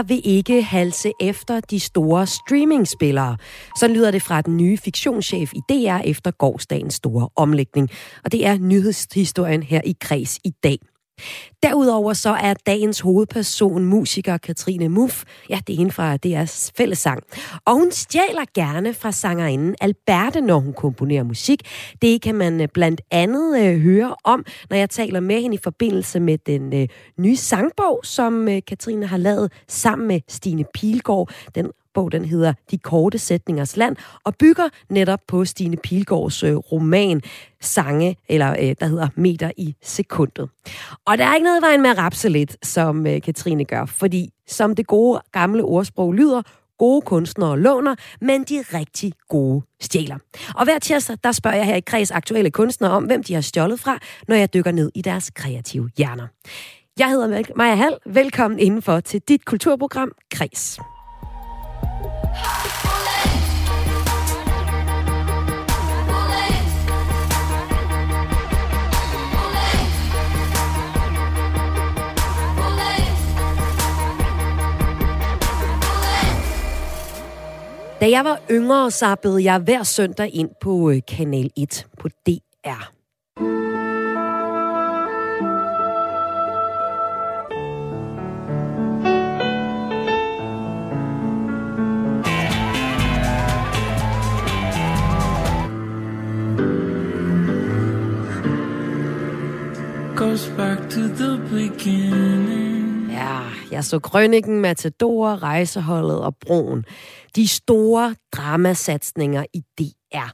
DR vil ikke halse efter de store streamingspillere. Så lyder det fra den nye fiktionschef i DR efter gårdsdagens store omlægning. Og det er nyhedshistorien her i Kreds i dag. Derudover så er dagens hovedperson musiker Katrine Muff. Ja, det er hende fra DR's fællesang. Og hun stjæler gerne fra sangerinden Alberte, når hun komponerer musik. Det kan man øh, blandt andet øh, høre om, når jeg taler med hende i forbindelse med den øh, nye sangbog, som øh, Katrine har lavet sammen med Stine Pilgaard. Den bog, den hedder De korte sætningers land, og bygger netop på Stine Pilgaards øh, roman Sange, eller øh, der hedder Meter i sekundet. Og der er ikke noget vejen med at rapse lidt, som øh, Katrine gør, fordi som det gode gamle ordsprog lyder, gode kunstnere låner, men de rigtig gode stjæler. Og hver tirsdag, der spørger jeg her i Kreds aktuelle kunstnere om, hvem de har stjålet fra, når jeg dykker ned i deres kreative hjerner. Jeg hedder Maja Hall. Velkommen indenfor til dit kulturprogram, Kreds. Da jeg var yngre, sappede jeg hver søndag ind på øh, Kanal 1 på DR. goes back to the beginning. Ja, jeg så Grønningen, Matador, Rejseholdet og Broen. De store dramasatsninger i DR.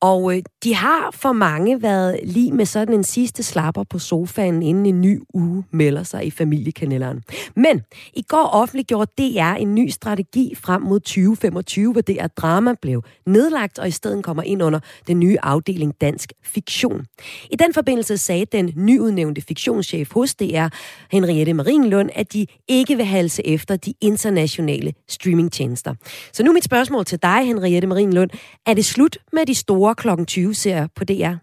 Og øh, de har for mange været lige med sådan en sidste slapper på sofaen, inden en ny uge melder sig i familiekanaleren. Men i går offentliggjorde DR en ny strategi frem mod 2025, hvor DR Drama blev nedlagt og i stedet kommer ind under den nye afdeling Dansk Fiktion. I den forbindelse sagde den nyudnævnte fiktionschef hos DR, Henriette Marienlund, at de ikke vil halse efter de internationale streamingtjenester. Så nu mit spørgsmål til dig, Henriette Marienlund. Er det slut med de store klokken 20-serier på DR?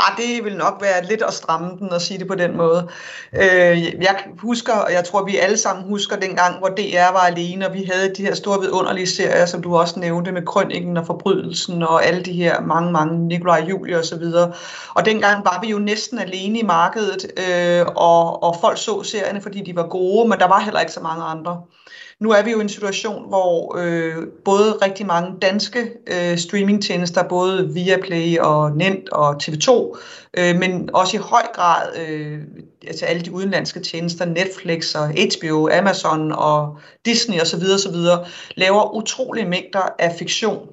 Ah, det vil nok være lidt at stramme den og sige det på den måde. Øh, jeg husker, og jeg tror, vi alle sammen husker dengang, hvor DR var alene, og vi havde de her store vidunderlige serier, som du også nævnte, med Krønningen og Forbrydelsen og alle de her mange, mange Nikolaj Julie og så videre. Og dengang var vi jo næsten alene i markedet, øh, og, og folk så serierne, fordi de var gode, men der var heller ikke så mange andre. Nu er vi jo i en situation, hvor øh, både rigtig mange danske øh, streamingtjenester, både Viaplay og Nent og TV2, øh, men også i høj grad øh, altså alle de udenlandske tjenester, Netflix og HBO, Amazon og Disney osv. osv., laver utrolige mængder af fiktion.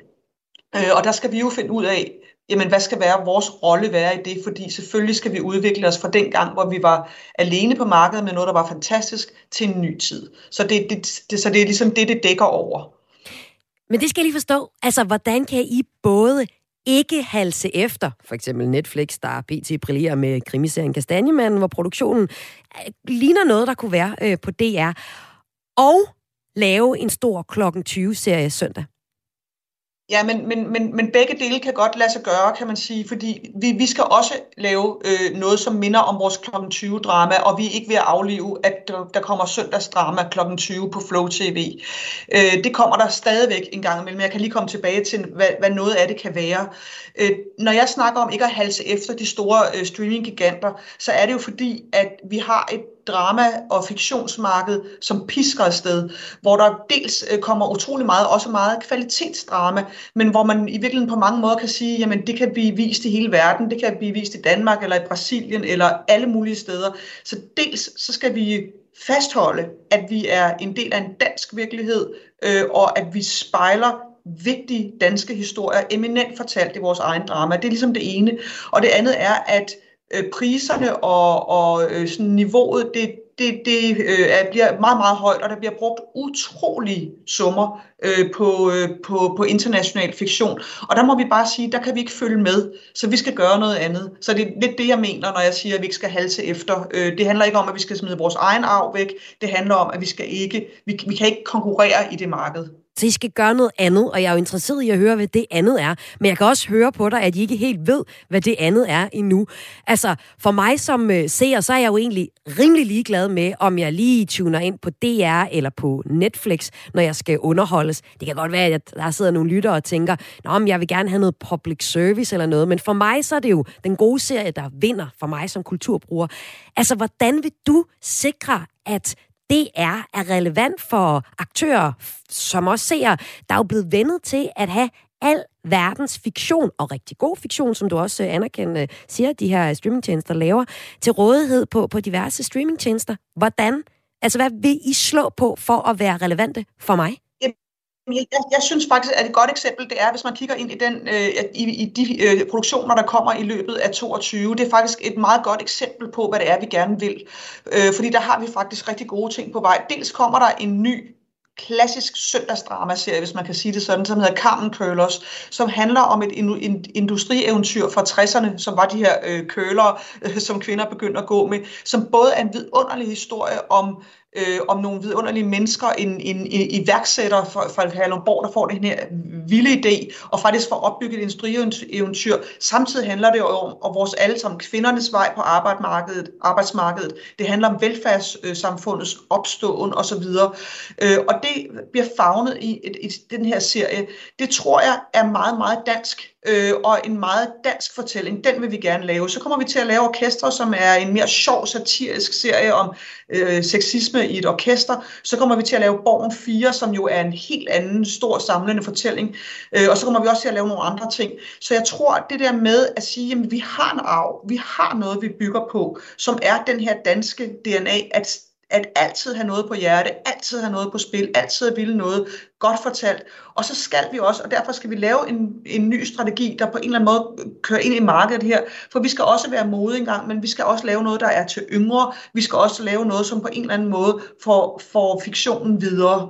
Øh, og der skal vi jo finde ud af, jamen hvad skal være vores rolle være i det, fordi selvfølgelig skal vi udvikle os fra den gang, hvor vi var alene på markedet med noget, der var fantastisk, til en ny tid. Så det, det, det, så det er ligesom det, det dækker over. Men det skal jeg lige forstå. Altså, hvordan kan I både ikke halse efter, for eksempel Netflix, der pt. brillerer med krimiserien Kastanjemanden, hvor produktionen øh, ligner noget, der kunne være øh, på DR, og lave en stor klokken 20-serie søndag? Ja, men, men, men, men begge dele kan godt lade sig gøre, kan man sige, fordi vi, vi skal også lave øh, noget, som minder om vores kl. 20-drama, og vi er ikke ved at aflive, at der, der kommer søndagsdrama kl. 20 på Flow TV. Øh, det kommer der stadigvæk en gang imellem. Jeg kan lige komme tilbage til, hvad, hvad noget af det kan være. Øh, når jeg snakker om ikke at halse efter de store øh, streaming-giganter, så er det jo fordi, at vi har et drama- og fiktionsmarked, som pisker afsted, hvor der dels øh, kommer utrolig meget, også meget kvalitetsdrama, men hvor man i virkeligheden på mange måder kan sige, jamen det kan blive vist i hele verden, det kan blive vist i Danmark eller i Brasilien eller alle mulige steder. Så dels så skal vi fastholde, at vi er en del af en dansk virkelighed, øh, og at vi spejler vigtige danske historier, eminent fortalt i vores egen drama. Det er ligesom det ene. Og det andet er, at øh, priserne og, og øh, sådan niveauet, det, det, det øh, bliver meget, meget højt, og der bliver brugt utrolige summer øh, på, øh, på, på international fiktion. Og der må vi bare sige, der kan vi ikke følge med, så vi skal gøre noget andet. Så det er lidt det, jeg mener, når jeg siger, at vi ikke skal halse efter. Øh, det handler ikke om, at vi skal smide vores egen arv væk. Det handler om, at vi skal ikke, vi, vi kan ikke konkurrere i det marked. Så I skal gøre noget andet, og jeg er jo interesseret i at høre, hvad det andet er. Men jeg kan også høre på dig, at I ikke helt ved, hvad det andet er endnu. Altså, for mig som øh, seer, så er jeg jo egentlig rimelig ligeglad med, om jeg lige tuner ind på DR eller på Netflix, når jeg skal underholdes. Det kan godt være, at der sidder nogle lyttere og tænker, Nå, men jeg vil gerne have noget public service eller noget. Men for mig, så er det jo den gode serie, der vinder for mig som kulturbruger. Altså, hvordan vil du sikre, at det er, er relevant for aktører, som også ser, der er jo blevet vendet til at have al verdens fiktion, og rigtig god fiktion, som du også øh, anerkender, øh, siger, de her streamingtjenester laver, til rådighed på, på diverse streamingtjenester. Hvordan? Altså, hvad vil I slå på for at være relevante for mig? Jeg, jeg synes faktisk, at et godt eksempel det er, hvis man kigger ind i, den, øh, i, i de øh, produktioner, der kommer i løbet af 22. Det er faktisk et meget godt eksempel på, hvad det er, vi gerne vil. Øh, fordi der har vi faktisk rigtig gode ting på vej. Dels kommer der en ny klassisk søndagsdramaserie, hvis man kan sige det sådan, som hedder Carmen Curlers, som handler om et industrieventyr fra 60'erne, som var de her øh, køler, øh, som kvinder begyndte at gå med, som både er en vidunderlig historie om øh, om nogle vidunderlige mennesker, en, en, en iværksætter fra, fra Kalundborg, der får den her vilde idé, og faktisk får opbygget et industrieventyr. Samtidig handler det jo om, om vores alle sammen kvindernes vej på arbejdsmarkedet. arbejdsmarkedet. Det handler om velfærdssamfundets opståen osv. Øh, og det bliver fagnet i, i, i den her serie. Det tror jeg er meget, meget dansk øh, og en meget dansk fortælling. Den vil vi gerne lave. Så kommer vi til at lave orkestre, som er en mere sjov, satirisk serie om øh, sexisme i et orkester. Så kommer vi til at lave Borgen 4, som jo er en helt anden stor samlende fortælling. Øh, og så kommer vi også til at lave nogle andre ting. Så jeg tror, at det der med at sige, at vi har en arv, vi har noget, vi bygger på, som er den her danske DNA, at at altid have noget på hjerte, altid have noget på spil, altid at ville noget godt fortalt. Og så skal vi også, og derfor skal vi lave en, en ny strategi, der på en eller anden måde kører ind i markedet her. For vi skal også være modige engang, men vi skal også lave noget, der er til yngre. Vi skal også lave noget, som på en eller anden måde får, får fiktionen videre.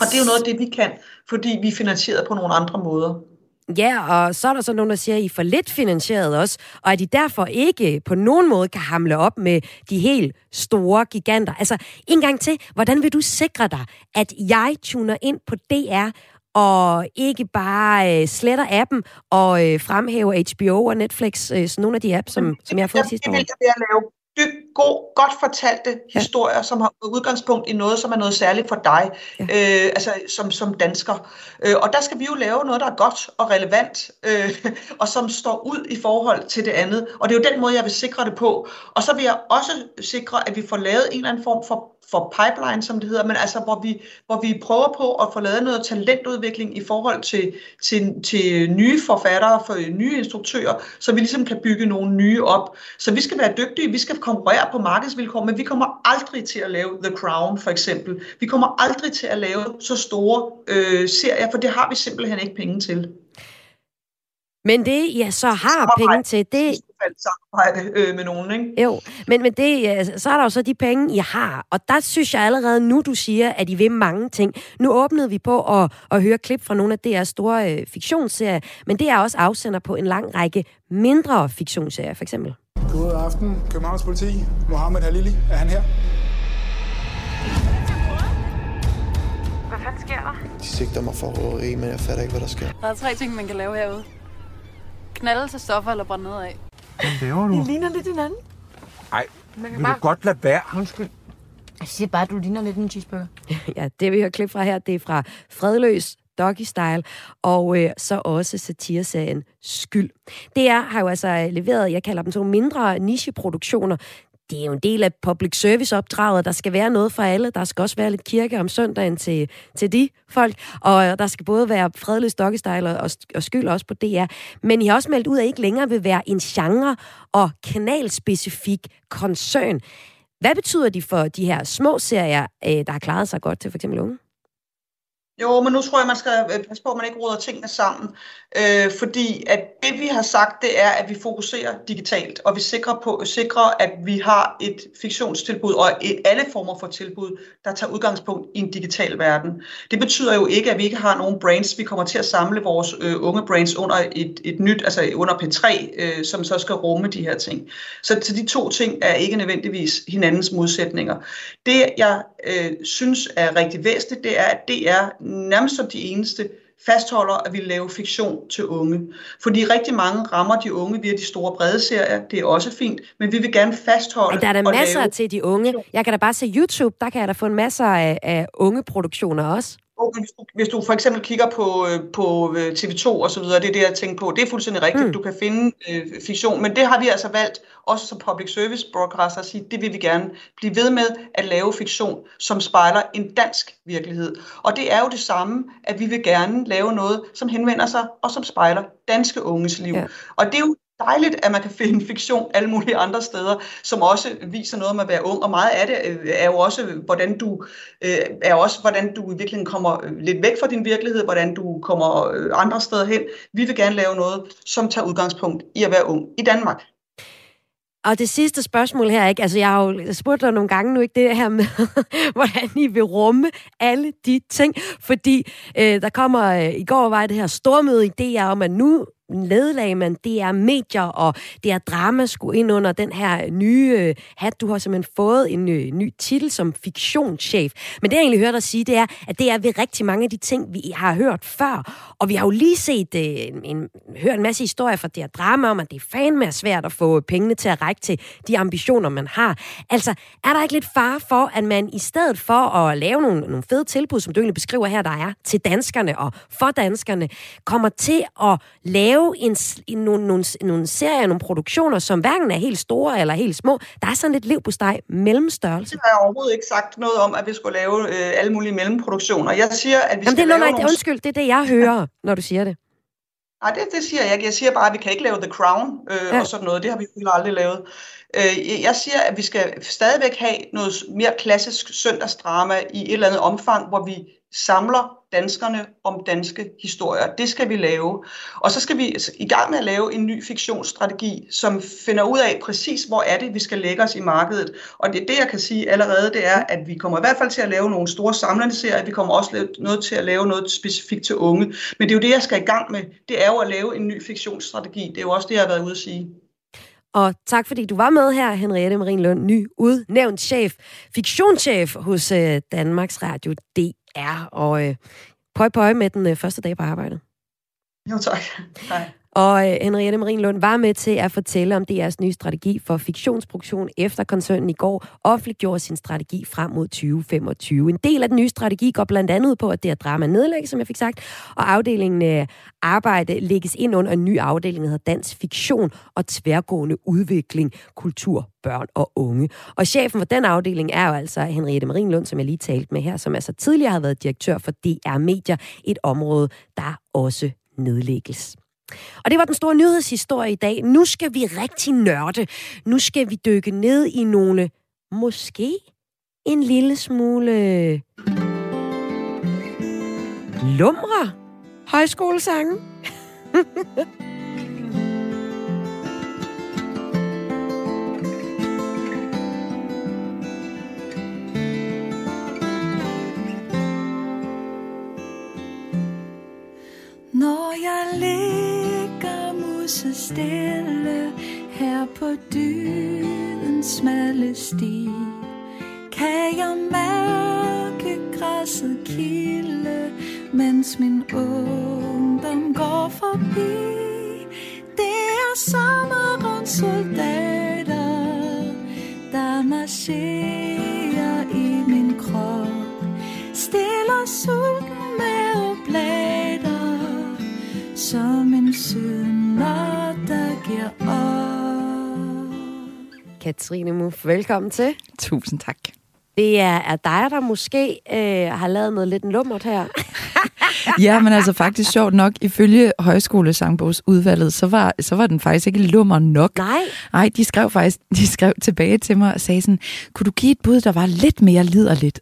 Og det er jo noget af det, vi kan, fordi vi er finansieret på nogle andre måder. Ja, og så er der så nogen, der siger, at I er for lidt finansieret også, og at I derfor ikke på nogen måde kan hamle op med de helt store giganter. Altså, en gang til, hvordan vil du sikre dig, at jeg tuner ind på DR, og ikke bare øh, sletter appen og øh, fremhæver HBO og Netflix, øh, sådan nogle af de apps, som, som jeg har fået sidste år? Det vil jeg lave dyb, god, godt fortalte ja. historier, som har udgangspunkt i noget, som er noget særligt for dig, ja. øh, altså som, som dansker. Øh, og der skal vi jo lave noget, der er godt og relevant, øh, og som står ud i forhold til det andet. Og det er jo den måde, jeg vil sikre det på. Og så vil jeg også sikre, at vi får lavet en eller anden form for for pipeline, som det hedder, men altså hvor vi, hvor vi prøver på at få lavet noget talentudvikling i forhold til, til, til nye forfattere, for nye instruktører, så vi ligesom kan bygge nogle nye op. Så vi skal være dygtige, vi skal konkurrere på markedsvilkår, men vi kommer aldrig til at lave The Crown for eksempel. Vi kommer aldrig til at lave så store øh, serier, for det har vi simpelthen ikke penge til. Men det, ja, så har penge til, det... samarbejde øh, med nogen, ikke? Jo, men, men det, ja, så er der jo så de penge, I har. Og der synes jeg allerede nu, du siger, at I vil mange ting. Nu åbnede vi på at, at høre klip fra nogle af deres store øh, fiktionsserier, men det er også afsender på en lang række mindre fiktionsserier, for eksempel. God aften, Københavns politi. Mohammed Halili, er han her? Hvad fanden sker der? De sigter mig for røveri, men jeg fatter ikke, hvad der sker. Der er tre ting, man kan lave herude knalde til stoffer eller brænde ned af. Hvad laver du? Det ligner lidt hinanden. Nej, vil bare... du godt lade være? Undskyld. Jeg siger bare, at du ligner lidt en cheeseburger. ja, det vi har klip fra her, det er fra Fredløs Doggy Style, og øh, så også satireserien Skyld. DR har jo altså leveret, jeg kalder dem så mindre nicheproduktioner, det er jo en del af public service opdraget, der skal være noget for alle. Der skal også være lidt kirke om søndagen til, til de folk, og der skal både være fredelig stokkestyle og, og skyld også på DR. Men I har også meldt ud, at I ikke længere vil være en genre- og kanalspecifik koncern. Hvad betyder de for de her små serier, øh, der har klaret sig godt til for eksempel unge? Jo, men nu tror jeg, man skal øh, passe på, at man ikke råder tingene sammen. Øh, fordi at det, vi har sagt, det er, at vi fokuserer digitalt, og vi sikrer, på, sikrer at vi har et fiktionstilbud og et, alle former for tilbud, der tager udgangspunkt i en digital verden. Det betyder jo ikke, at vi ikke har nogen brands. Vi kommer til at samle vores øh, unge brands under et, et nyt, altså under P3, øh, som så skal rumme de her ting. Så, så de to ting er ikke nødvendigvis hinandens modsætninger. Det, jeg øh, synes er rigtig væsentligt, det er, at det er nærmest som de eneste fastholder, at vi laver fiktion til unge. Fordi rigtig mange rammer de unge via de store brede serier. Det er også fint, men vi vil gerne fastholde... Men der er der masser lave... til de unge. Jeg kan da bare se YouTube, der kan jeg da få en masse af, af unge produktioner også. Hvis du, for eksempel kigger på, øh, på øh, TV2 og så videre, det er det, jeg tænker på. Det er fuldstændig rigtigt. Mm. Du kan finde øh, fiktion, men det har vi altså valgt, også som public service broadcaster, at sige, det vil vi gerne blive ved med at lave fiktion, som spejler en dansk virkelighed. Og det er jo det samme, at vi vil gerne lave noget, som henvender sig og som spejler danske unges liv. Ja. Og det er jo dejligt, at man kan finde fiktion alle mulige andre steder, som også viser noget om at være ung. Og meget af det øh, er jo også, hvordan du, øh, er også, hvordan du i virkeligheden kommer øh, lidt væk fra din virkelighed, hvordan du kommer andre steder hen. Vi vil gerne lave noget, som tager udgangspunkt i at være ung i Danmark. Og det sidste spørgsmål her, ikke? Altså, jeg har jo spurgt dig nogle gange nu, ikke det her med, hvordan I vil rumme alle de ting. Fordi øh, der kommer, øh, i går var det her stormøde idéer om, at nu nedlagde man DR Medier og DR Drama skulle ind under den her nye øh, hat. Du har simpelthen fået en øh, ny titel som fiktionschef. Men det, jeg egentlig hører dig sige, det er, at det er ved rigtig mange af de ting, vi har hørt før. Og vi har jo lige set øh, en, hørt en masse historier fra DR Drama om, at det er fandme svært at få pengene til at række til de ambitioner, man har. Altså, er der ikke lidt fare for, at man i stedet for at lave nogle, nogle fede tilbud, som du egentlig beskriver her, der er til danskerne og for danskerne, kommer til at lave lave en, en, nogle, nogle, nogle serier, nogle produktioner, som hverken er helt store eller helt små. Der er sådan lidt liv på steg mellemstørrelse. Det har jeg overhovedet ikke sagt noget om, at vi skulle lave øh, alle mulige mellemproduktioner. Jeg siger, at vi Jamen, skal det er lave noget, nogle... Undskyld, det er det, jeg hører, når du siger det. Nej, det, det siger jeg ikke. Jeg siger bare, at vi kan ikke lave The Crown øh, ja. og sådan noget. Det har vi jo aldrig lavet. Øh, jeg siger, at vi skal stadigvæk have noget mere klassisk søndagsdrama i et eller andet omfang, hvor vi samler danskerne om danske historier. Det skal vi lave. Og så skal vi i gang med at lave en ny fiktionsstrategi, som finder ud af præcis, hvor er det, vi skal lægge os i markedet. Og det, det jeg kan sige allerede, det er, at vi kommer i hvert fald til at lave nogle store samlende serier. Vi kommer også noget til at lave noget specifikt til unge. Men det er jo det, jeg skal i gang med. Det er jo at lave en ny fiktionsstrategi. Det er jo også det, jeg har været ude at sige. Og tak fordi du var med her, Henriette Marin Lund, ny udnævnt chef, fiktionschef hos øh, Danmarks Radio er. Og øh, pøj pøj med den øh, første dag på arbejdet. Jo tak. Hej. Og øh, Henriette Marienlund var med til at fortælle om DR's nye strategi for fiktionsproduktion efter koncernen i går offentliggjorde sin strategi frem mod 2025. En del af den nye strategi går blandt andet ud på, at det er drama nedlægges, som jeg fik sagt, og afdelingen øh, arbejde lægges ind under en ny afdeling, der hedder Dansk Fiktion og Tværgående Udvikling, Kultur, Børn og Unge. Og chefen for den afdeling er jo altså Henriette Marienlund, som jeg lige talte med her, som altså tidligere har været direktør for DR Medier, et område, der også nedlægges. Og det var den store nyhedshistorie i dag. Nu skal vi rigtig nørde. Nu skal vi dykke ned i nogle, måske en lille smule lumre højskolesange. Når jeg ligger stille her på dydens smalle sti, kan jeg mærke græsset kilde, mens min ungdom går forbi. Det er sommerens soldat. Katrine Muff, velkommen til. Tusind tak. Det er, er dig, der måske øh, har lavet noget lidt lummert her. ja, men altså faktisk sjovt nok, ifølge højskolesangbogsudvalget, så var, så var den faktisk ikke lummer nok. Nej. Nej, de skrev faktisk de skrev tilbage til mig og sagde sådan, kunne du give et bud, der var lidt mere liderligt?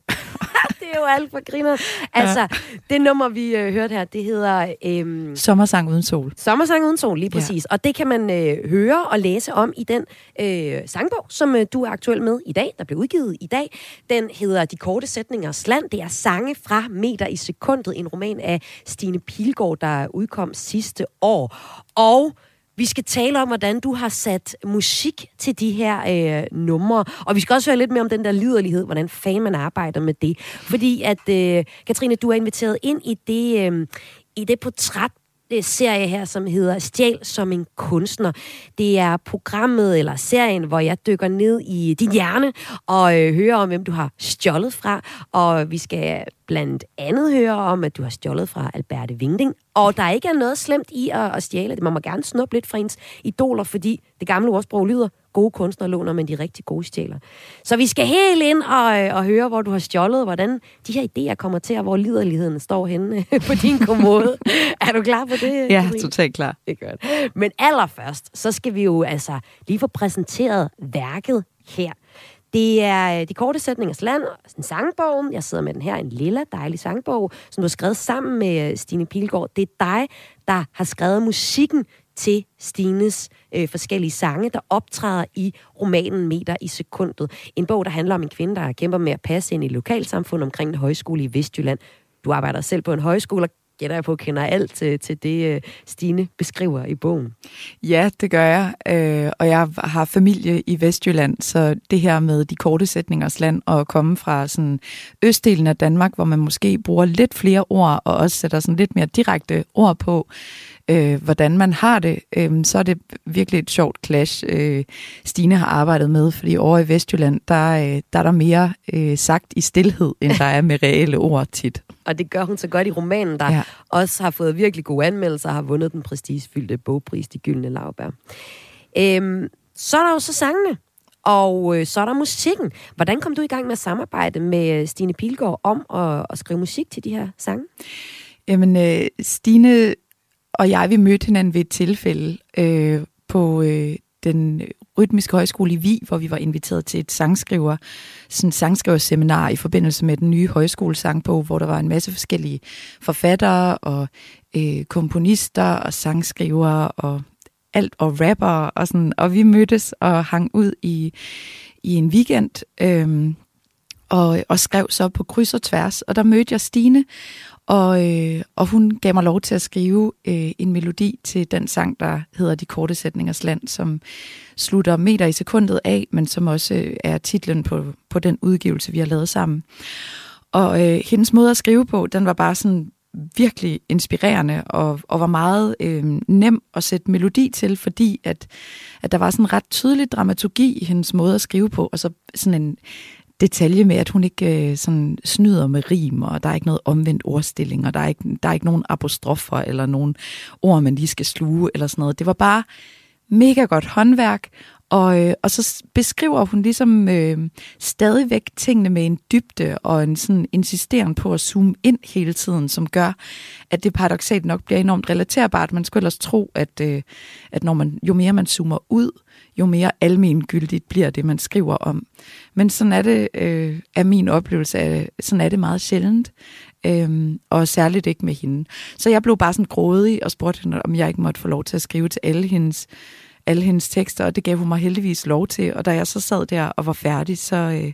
Jo alt for griner. Altså, det nummer, vi øh, hørte her, det hedder... Øh, Sommersang uden sol. Sommersang uden sol, lige præcis. Ja. Og det kan man øh, høre og læse om i den øh, sangbog, som øh, du er aktuel med i dag, der blev udgivet i dag. Den hedder De korte sætningers land. Det er sange fra meter i sekundet, en roman af Stine Pilgaard, der udkom sidste år. Og vi skal tale om, hvordan du har sat musik til de her øh, numre. Og vi skal også høre lidt mere om den der liderlighed, hvordan fanden man arbejder med det. Fordi at, øh, Katrine, du er inviteret ind i det, øh, i det portræt, Øh, serie her, som hedder Stjæl som en kunstner. Det er programmet eller serien, hvor jeg dykker ned i din hjerne og øh, hører om, hvem du har stjålet fra. Og vi skal blandt andet høre om, at du har stjålet fra Alberte Wingding. Og der ikke er noget slemt i at, at stjæle det. Man må gerne snuppe lidt fra ens idoler, fordi det gamle ordsprog lyder, gode kunstnere låner, men de rigtig gode stjæler. Så vi skal helt ind og, øh, og høre, hvor du har stjålet, hvordan de her idéer kommer til, og hvor liderligheden står henne på din kommode. er du klar på det? Ja, totalt klar. Det er godt. Men allerførst, så skal vi jo altså lige få præsenteret værket her. Det er øh, De Korte Sætningers Land, en sangbog. Jeg sidder med den her, en lille dejlig sangbog, som du har skrevet sammen med øh, Stine Pilgaard. Det er dig, der har skrevet musikken til Stines øh, forskellige sange, der optræder i romanen Meter i sekundet. En bog, der handler om en kvinde, der kæmper med at passe ind i lokalsamfund omkring en højskole i Vestjylland. Du arbejder selv på en højskole, og gætter jeg på, kender alt til, til det, øh, Stine beskriver i bogen. Ja, det gør jeg. Øh, og jeg har familie i Vestjylland, så det her med de korte sætningers land og komme fra sådan østdelen af Danmark, hvor man måske bruger lidt flere ord og også sætter sådan lidt mere direkte ord på, øh, hvordan man har det, øh, så er det virkelig et sjovt clash, øh, Stine har arbejdet med, fordi over i Vestjylland, der, øh, der er der mere øh, sagt i stillhed, end der er med reelle ord tit. Og det gør hun så godt i romanen, der Ja. også har fået virkelig gode anmeldelser og har vundet den prestigefyldte bogpris, De Gyldne Lavbær. Øhm, så er der jo så sangene, og øh, så er der musikken. Hvordan kom du i gang med at samarbejde med øh, Stine Pilgaard om at, at skrive musik til de her sange? Jamen, øh, Stine og jeg, vi mødte hinanden ved et tilfælde øh, på øh, den rytmiske højskole i Vi, hvor vi var inviteret til et sangskriver, sådan sangskriverseminar i forbindelse med den nye højskolesangbog, hvor der var en masse forskellige forfattere og øh, komponister og sangskrivere og alt og rapper og sådan, og vi mødtes og hang ud i, i en weekend øh, og, og skrev så på kryds og tværs, og der mødte jeg Stine, og, øh, og hun gav mig lov til at skrive øh, en melodi til den sang, der hedder De korte sætningers land, som slutter meter i sekundet af, men som også øh, er titlen på, på den udgivelse, vi har lavet sammen. Og øh, hendes måde at skrive på, den var bare sådan virkelig inspirerende og, og var meget øh, nem at sætte melodi til, fordi at, at der var sådan en ret tydelig dramaturgi i hendes måde at skrive på, og så sådan en detalje med, at hun ikke øh, sådan snyder med rim, og der er ikke noget omvendt ordstilling, og der er ikke, der er ikke nogen apostrofer, eller nogen ord, man lige skal sluge, eller sådan noget. Det var bare mega godt håndværk, og, øh, og så beskriver hun ligesom øh, stadigvæk tingene med en dybde og en sådan insisteren på at zoome ind hele tiden, som gør, at det paradoxalt nok bliver enormt relaterbart. Man skulle ellers tro, at, øh, at når man, jo mere man zoomer ud, jo mere almengyldigt bliver det, man skriver om. Men sådan er det, øh, er min oplevelse af, sådan er det meget sjældent, øh, og særligt ikke med hende. Så jeg blev bare sådan grådig og spurgte hende, om jeg ikke måtte få lov til at skrive til alle hendes alle hendes tekster, og det gav hun mig heldigvis lov til. Og da jeg så sad der og var færdig, så, øh,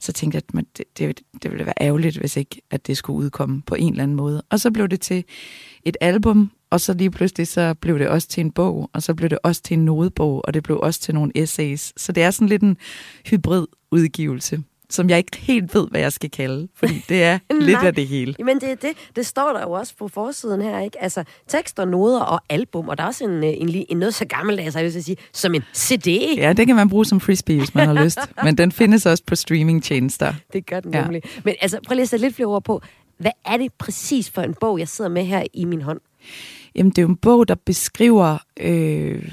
så tænkte jeg, at man, det, det, det ville være ærgerligt, hvis ikke at det skulle udkomme på en eller anden måde. Og så blev det til et album, og så lige pludselig så blev det også til en bog, og så blev det også til en nodebog, og det blev også til nogle essays. Så det er sådan lidt en hybrid udgivelse, som jeg ikke helt ved, hvad jeg skal kalde, fordi det er lidt af det hele. Jamen, det, er det, det står der jo også på forsiden her, ikke? Altså, tekster, noder og album, og der er også en, øh, en, en, en noget så gammeldags, jeg vil sige, som en CD. Ja, det kan man bruge som frisbee, hvis man har lyst. Men den findes også på streamingtjenester. Det gør den Ja. nemlig. Men altså, prøv lige at sætte lidt flere ord på. Hvad er det præcis for en bog, jeg sidder med her i min hånd? Jamen, det er jo en bog, der beskriver øh,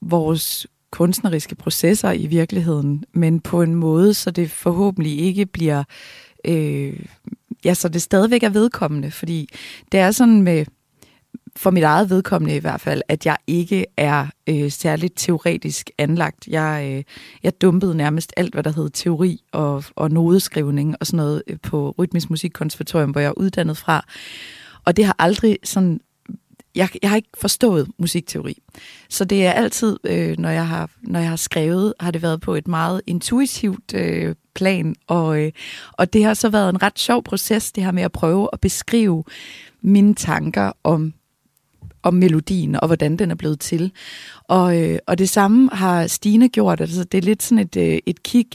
vores kunstneriske processer i virkeligheden, men på en måde, så det forhåbentlig ikke bliver... Øh, ja, så det stadigvæk er vedkommende, fordi det er sådan med for mit eget vedkommende i hvert fald, at jeg ikke er øh, særligt teoretisk anlagt. Jeg, øh, jeg dumpede nærmest alt, hvad der hed teori og, og nodeskrivning og sådan noget øh, på Rytmisk Musikkonservatorium, hvor jeg er uddannet fra. Og det har aldrig sådan jeg, jeg har ikke forstået musikteori. Så det er altid, øh, når, jeg har, når jeg har skrevet, har det været på et meget intuitivt øh, plan. Og, øh, og det har så været en ret sjov proces, det her med at prøve at beskrive mine tanker om om melodien og hvordan den er blevet til. Og, øh, og det samme har Stine gjort. Altså, det er lidt sådan et, øh, et kig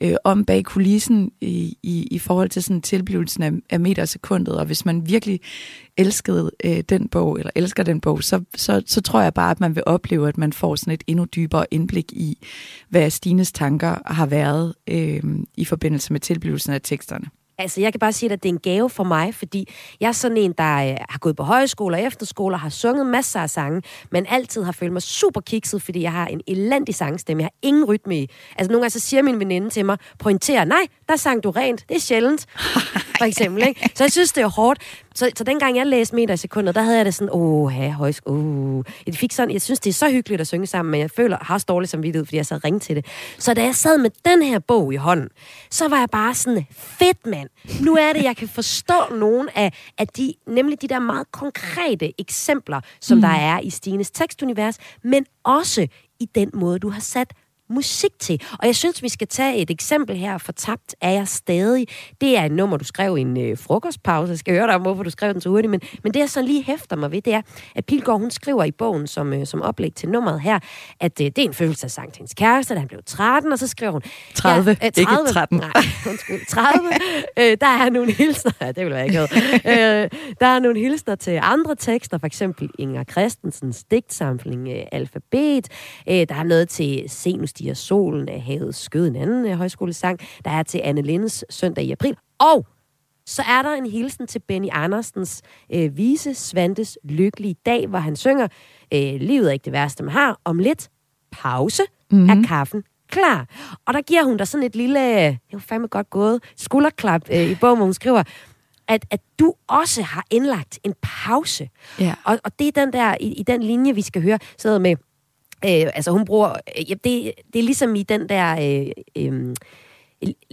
øh, om bag kulissen i, i, i forhold til sådan tilblivelsen af, af metersekundet. Og hvis man virkelig elskede øh, den bog, eller elsker den bog, så, så, så tror jeg bare, at man vil opleve, at man får sådan et endnu dybere indblik i, hvad Stines tanker har været øh, i forbindelse med tilblivelsen af teksterne. Altså, jeg kan bare sige, at det er en gave for mig, fordi jeg er sådan en, der øh, har gået på højskole og efterskole, og har sunget masser af sange, men altid har følt mig super kikset, fordi jeg har en elendig sangstemme. Jeg har ingen rytme i. Altså, nogle gange så siger min veninde til mig, pointerer, nej, der sang du rent. Det er sjældent, for eksempel. Ikke? Så jeg synes, det er hårdt. Så, så dengang jeg læste meter i sekundet, der havde jeg det sådan, åh, ja, højsk, åh. Jeg, fik sådan, jeg synes, det er så hyggeligt at synge sammen, men jeg føler, har dårligt som vidtighed, fordi jeg så ringe til det. Så da jeg sad med den her bog i hånden, så var jeg bare sådan, fedt mand. Nu er det, jeg kan forstå nogle af, af de, nemlig de der meget konkrete eksempler, som mm. der er i Stines tekstunivers, men også i den måde, du har sat musik til. Og jeg synes, vi skal tage et eksempel her. For tabt er jeg stadig. Det er et nummer, du skrev i en øh, frokostpause. Jeg skal høre dig om, hvorfor du skrev den så hurtigt. Men, men det, jeg så lige hæfter mig ved, det er, at Pilgaard, hun skriver i bogen som, øh, som oplæg til nummeret her, at øh, det er en følelsesang til hendes kæreste, da han blev 13, og så skriver hun... 30, ja, øh, 30 ikke 13. Nej, undskyld. 30. øh, der er nogle hilsner... Ja, det vil jeg ikke øh, Der er nogle hilsner til andre tekster, for eksempel Inger Christensens digtsamling øh, Alfabet. Øh, der er noget til Senus stiger solen af havet skød en anden øh, højskolesang, der er til Anne Lindes søndag i april. Og så er der en hilsen til Benny Andersens øh, vise Svantes lykkelige dag, hvor han synger, øh, livet er ikke det værste, man har. Om lidt pause mm-hmm. er kaffen klar. Og der giver hun dig sådan et lille, det var fandme godt gået, skulderklap øh, i bogen, hvor hun skriver, at, at du også har indlagt en pause. Ja. Og, og det er den der, i, i den linje, vi skal høre, sidder med, Øh, altså hun bruger, øh, ja, det, det er ligesom i den der, øh, øh,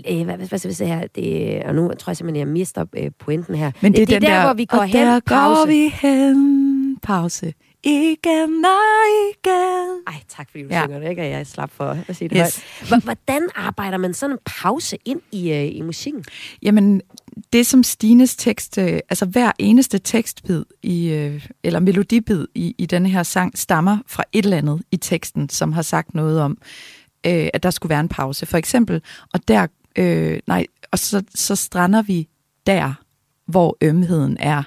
øh, hvad, hvad skal vi sige her, det, og nu tror jeg simpelthen, jeg mister øh, pointen her. Men det, det, det er der, der, hvor vi går og hen, der pause. går vi hen, pause. Igen og igen. Ej, tak fordi du Ja. synger det, ikke? Og jeg slap for at sige det Yes. højt. Hvordan arbejder man sådan en pause ind i, øh, i musikken? Jamen, det som Stines tekst, øh, altså hver eneste tekstbid, i, øh, eller melodibid i, i denne her sang, stammer fra et eller andet i teksten, som har sagt noget om, øh, at der skulle være en pause. For eksempel, og der, øh, nej, og så, så strander vi der, hvor ømheden er.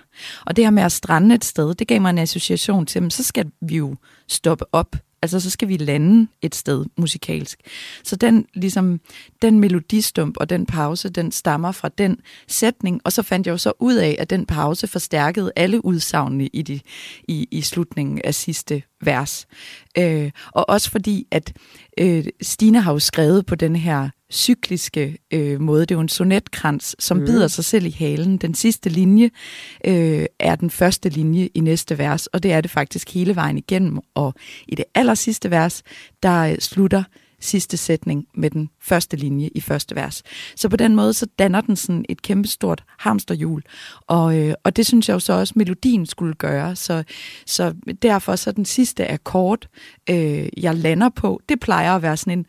Og det her med at strande et sted, det gav mig en association til, men så skal vi jo stoppe op. Altså, så skal vi lande et sted musikalsk. Så den, ligesom, den melodistump og den pause, den stammer fra den sætning, og så fandt jeg jo så ud af, at den pause forstærkede alle udsagnene i, de, i, i slutningen af sidste vers. Øh, og også fordi, at øh, Stine har jo skrevet på den her cykliske øh, måde. Det er jo en sonetkrans, som mm. bider sig selv i halen. Den sidste linje øh, er den første linje i næste vers, og det er det faktisk hele vejen igennem. Og i det aller sidste vers, der øh, slutter sidste sætning med den første linje i første vers. Så på den måde, så danner den sådan et kæmpestort hamsterhjul. Og, øh, og det synes jeg jo så også, melodien skulle gøre. Så, så derfor så den sidste akkord, øh, jeg lander på, det plejer at være sådan en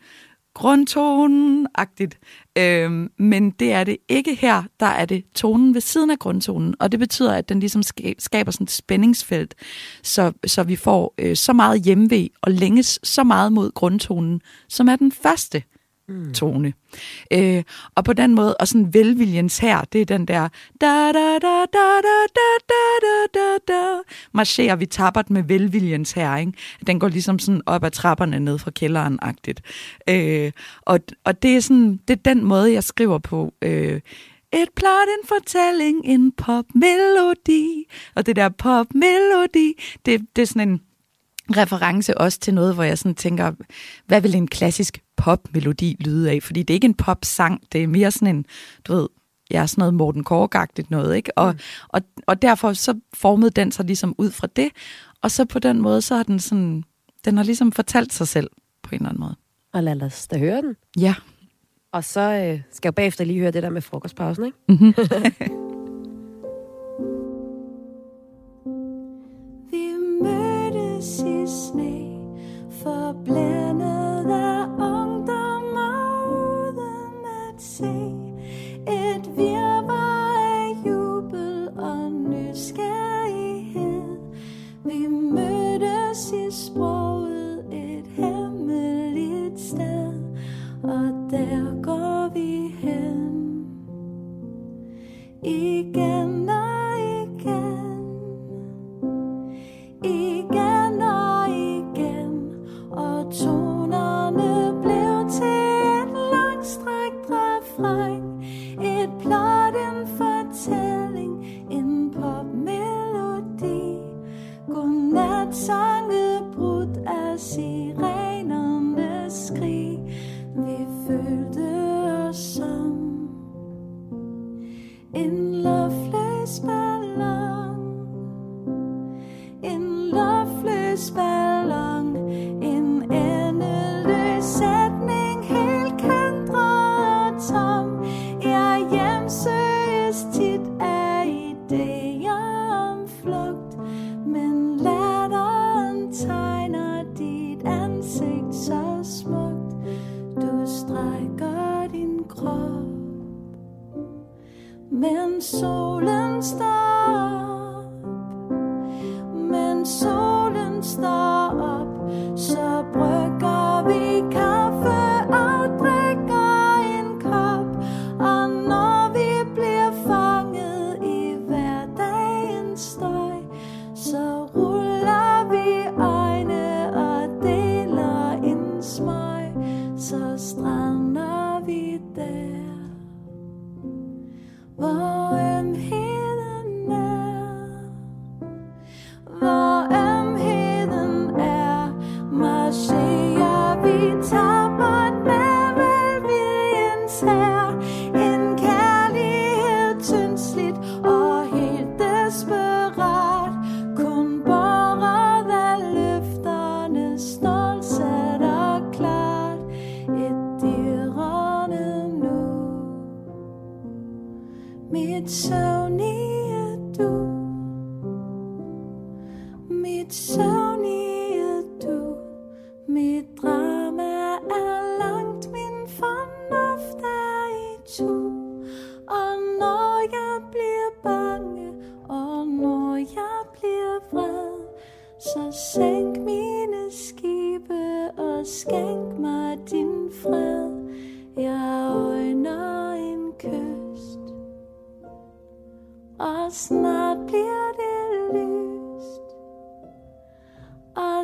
grundtonen-agtigt. Øhm, men det er det ikke her. Der er det tonen ved siden af grundtonen, og det betyder, at den ligesom skaber sådan et spændingsfelt, så, så vi får øh, så meget hjemvej og længes så meget mod grundtonen, som er den første mm. tone. Øh, og på den måde, og sådan velviljens her, det er den der da da da da da da da da da da marcherer vi tabert med velviljens her, ikke? Den går ligesom sådan op ad trapperne ned fra kælderen-agtigt. Øh, og, og det er sådan, det er den måde, jeg skriver på. Øh, et plot, en fortælling, en popmelodi. Og det der popmelodi, det, det er sådan en reference også til noget, hvor jeg sådan tænker, hvad vil en klassisk popmelodi lyde af? Fordi det er ikke en popsang, det er mere sådan en, du ved, jeg er sådan noget Morten Korgagtigt noget, ikke? Og, mm. og, og derfor så formede den sig ligesom ud fra det, og så på den måde, så har den sådan, den har ligesom fortalt sig selv på en eller anden måde. Og lad os da høre den. Ja. Og så øh, skal jeg bagefter lige høre det der med frokostpausen, ikke? Mm-hmm. Vi mødtes i sne, forblændet af ungdom og uden at se. Et virvar af jubel og nysgerrighed. Vi mødtes i sproget et hemmeligt sted, og der går vi hen. Igen og langstrækt refræn. Et blot en fortælling, en popmelodi. Godnat sange brudt af sirenernes skrig. Vi følte os som en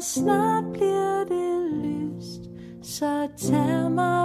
snart bliver det lyst Så tag mig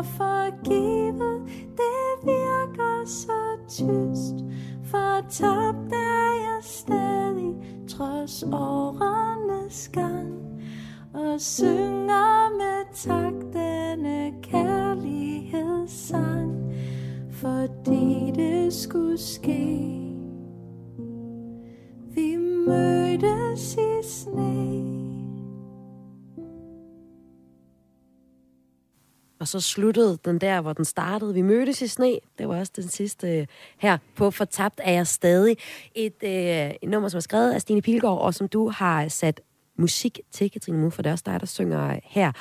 så sluttede den der, hvor den startede. Vi mødtes i sne. Det var også den sidste øh, her på Fortabt er jeg stadig. Et, øh, et nummer, som er skrevet af Stine Pilgaard, og som du har sat musik til, Katrine Mu, for det er også dig, der synger her.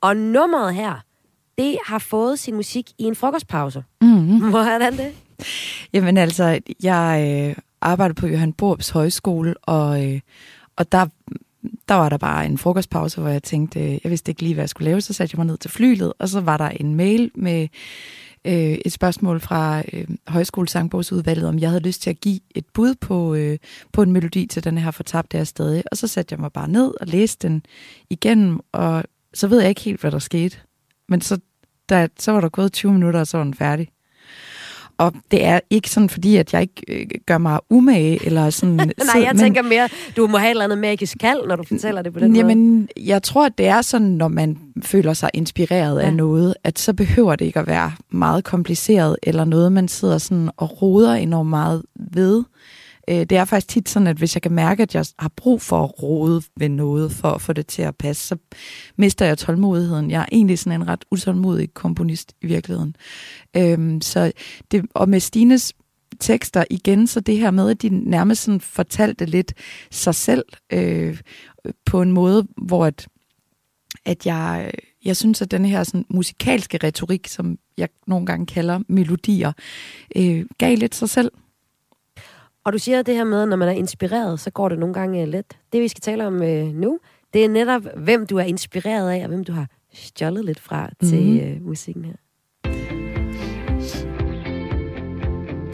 Og nummeret her, det har fået sin musik i en frokostpause. Mm-hmm. Hvordan det? Jamen altså, jeg øh, arbejder på Johan Borbs Højskole, og, øh, og der, der var der bare en frokostpause, hvor jeg tænkte, øh, jeg vidste ikke lige, hvad jeg skulle lave, så satte jeg mig ned til flylet, og så var der en mail med øh, et spørgsmål fra øh, Højskolesangbogsudvalget, om jeg havde lyst til at give et bud på, øh, på en melodi til den her fortabte jeg stadig. Og så satte jeg mig bare ned og læste den igennem, og så ved jeg ikke helt, hvad der skete. Men så, da, så var der gået 20 minutter, og så var den færdig og det er ikke sådan, fordi at jeg ikke øh, gør mig umage, eller sådan... Nej, jeg tænker mere, du må have et eller andet magisk kald, når du fortæller det på den måde. Jamen, jeg tror, at det er sådan, når man føler sig inspireret. Ja. af noget, at så behøver det ikke at være meget kompliceret, eller noget, man sidder sådan og roder enormt meget ved. Øh, Det er faktisk tit sådan, at hvis jeg kan mærke, at jeg har brug for at rode ved noget, for at få det til at passe, så mister jeg tålmodigheden. Jeg er egentlig sådan en ret utålmodig komponist i virkeligheden. Øh, så det, og med Stines tekster igen, så det her med, at de nærmest sådan fortalte lidt sig selv øh, på en måde, hvor at, at jeg, jeg synes, at den her sådan, musikalske retorik, som jeg nogle gange kalder melodier, øh, gav lidt sig selv. Og du siger det her med, når man er inspireret, så går det nogle gange øh, let. Det, vi skal tale om øh, nu, det er netop, hvem du er inspireret af, og hvem du har stjålet lidt fra til Mhm. øh, musikken her.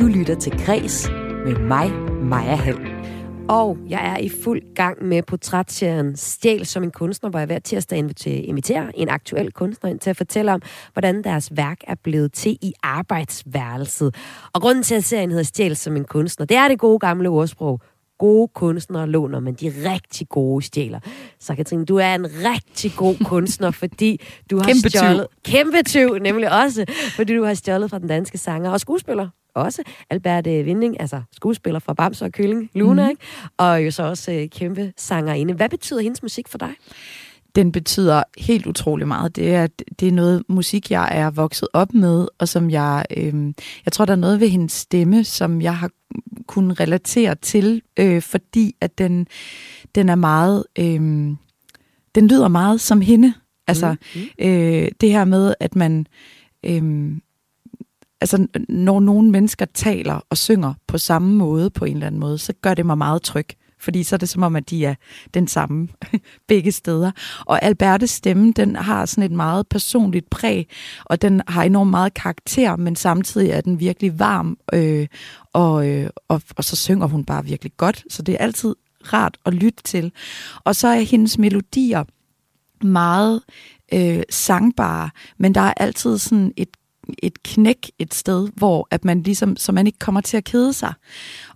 Du lytter til Græs med mig, Maja Hall. Og jeg er i fuld gang med portrætserien Stjæl som en kunstner, hvor jeg hver tirsdag inviterer en aktuel kunstner ind til at fortælle om, hvordan deres værk er blevet til i arbejdsværelset. Og grunden til, at serien hedder Stjæl som en kunstner, det er det gode gamle ordsprog. Gode kunstnere låner, men de rigtig gode stjæler. Så Katrine, du er en rigtig god kunstner, fordi du har Kæmpe tyv. stjålet... Kæmpe tyv, nemlig også, fordi du har stjålet fra den danske sanger og skuespiller også. Albert øh, Vinding, altså skuespiller fra Bamse og Kylling, Luna, mm. ikke? Og jo så også øh, kæmpe sangerinde. Hvad betyder hendes musik for dig? Den betyder helt utrolig meget. Det er, det er noget musik, jeg er vokset op med, og som jeg... Øh, jeg tror, der er noget ved hendes stemme, som jeg har kunnet relatere til, øh, fordi at den, den er meget... Øh, den lyder meget som hende. Altså, Mm, øh, det her med, at man... Øh, altså, når nogle mennesker taler og synger på samme måde, på en eller anden måde, så gør det mig meget tryg. Fordi så er det som om, at de er den samme begge steder. Og Albertes stemme, den har sådan et meget personligt præg, og den har enormt meget karakter, men samtidig er den virkelig varm, øh, og, øh, og, og så synger hun bare virkelig godt. Så det er altid rart at lytte til. Og så er hendes melodier meget øh, sangbare, men der er altid sådan et et knæk et sted, hvor at man ligesom, så man ikke kommer til at kede sig.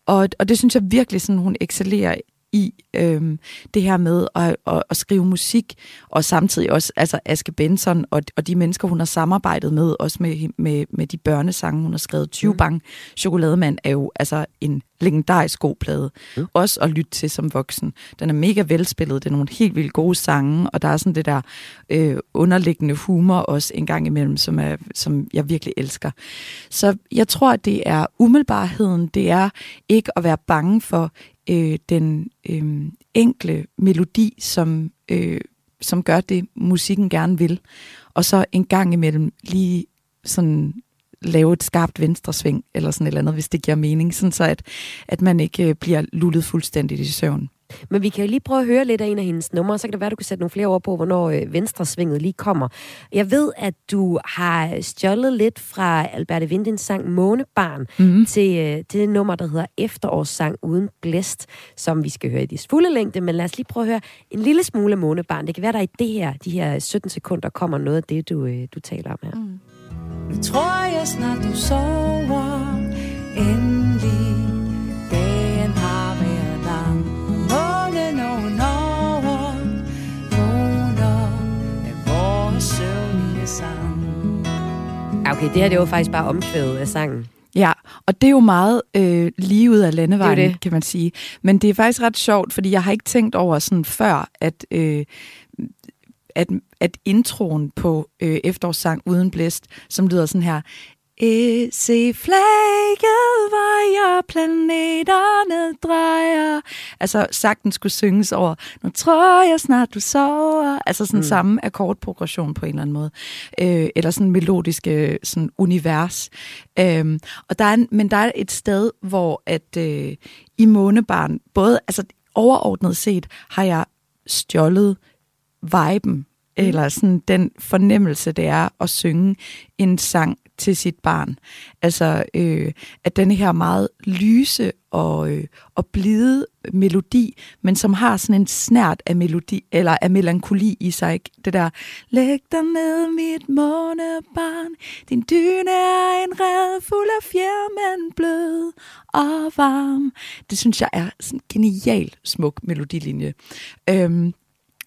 Og, og det synes jeg virkelig, sådan, hun excellerer i øhm, det her med at, at, at skrive musik, og samtidig også altså Aske Benson og, og de mennesker, hun har samarbejdet med, også med, med, med de børnesange, hun har skrevet. 20 mm. Chokolademand er jo altså en legendarisk god plade. Mm. Også at lytte til som voksen. Den er mega velspillet, det er nogle helt vildt gode sange, og der er sådan det der øh, underliggende humor også en gang imellem, som, er, som jeg virkelig elsker. Så jeg tror, at det er umiddelbarheden, det er ikke at være bange for øh, den øh, enkle melodi, som, øh, som gør det, musikken gerne vil. Og så en gang imellem lige sådan lave et skarpt venstresving, eller sådan et eller andet, hvis det giver mening, sådan så at, at man ikke øh, bliver lullet fuldstændigt i søvn. Men vi kan jo lige prøve at høre lidt af en af hendes numre, så kan det være, at du kan sætte nogle flere ord på, hvornår øh, venstresvinget lige kommer. Jeg ved, at du har stjålet lidt fra Alberte Vindins sang Månebarn Mm-hmm. til øh, det nummer, der hedder Efterårssang uden blæst, som vi skal høre i de fulde længde. Men lad os lige prøve at høre en lille smule af Månebarn. Det kan være, der i det her, de her 17 sekunder, kommer noget af det, du, øh, du taler om her. Mm. Nu tror jeg snart du sover endelig. Dagen har været lang. Månen ovenover vågner af vores søvnige sang. Okay, det her det var faktisk bare omkvædet af sangen. Ja, og det er jo meget øh, lige ud af landevejen, det det. kan man sige. Men det er faktisk ret sjovt, fordi jeg har ikke tænkt over sådan før, at, øh, at, at introen på øh, efterårssang uden blæst, som lyder sådan her, Eh, se flaget vejer, planeterne drejer. Altså sagten skulle synges over, nu tror jeg snart du sover. Altså sådan mm. samme akkordprogression på en eller anden måde. Øh, eller sådan melodiske sådan univers. Øhm, og der er, en- men der er et sted, hvor at øh, i Månebarn, både altså overordnet set, har jeg stjålet viben, Mm. eller sådan den fornemmelse, det er at synge en sang, til sit barn. Altså, øh, at den her meget lyse og, øh, og blide melodi, men som har sådan en snært af melodi, eller af melankoli i sig. Ikke? Det der, læg dig ned, mit månebarn, din dyne er en red fuld af fjer, men blød og varm. Det synes jeg er sådan en genial smuk melodilinje. Øhm,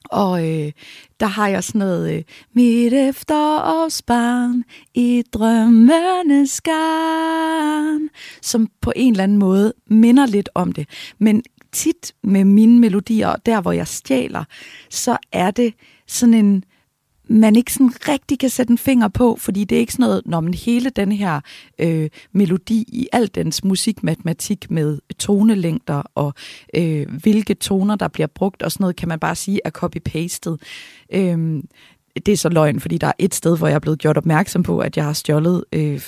og øh, der har jeg sådan noget, øh, mit efterårsbarn i drømmernes garn, som på en eller anden måde minder lidt om det. Men tit med mine melodier, der hvor jeg stjæler, så er det sådan en, man ikke sådan rigtig kan sætte en finger på, fordi det er ikke sådan noget, når man hele den her øh, melodi i al dens musikmatematik med tonelængder og øh, hvilke toner, der bliver brugt og sådan noget, kan man bare sige er copy-pastet. Øh, det er så løgn, fordi der er et sted, hvor jeg er blevet gjort opmærksom på, at jeg har stjålet øh,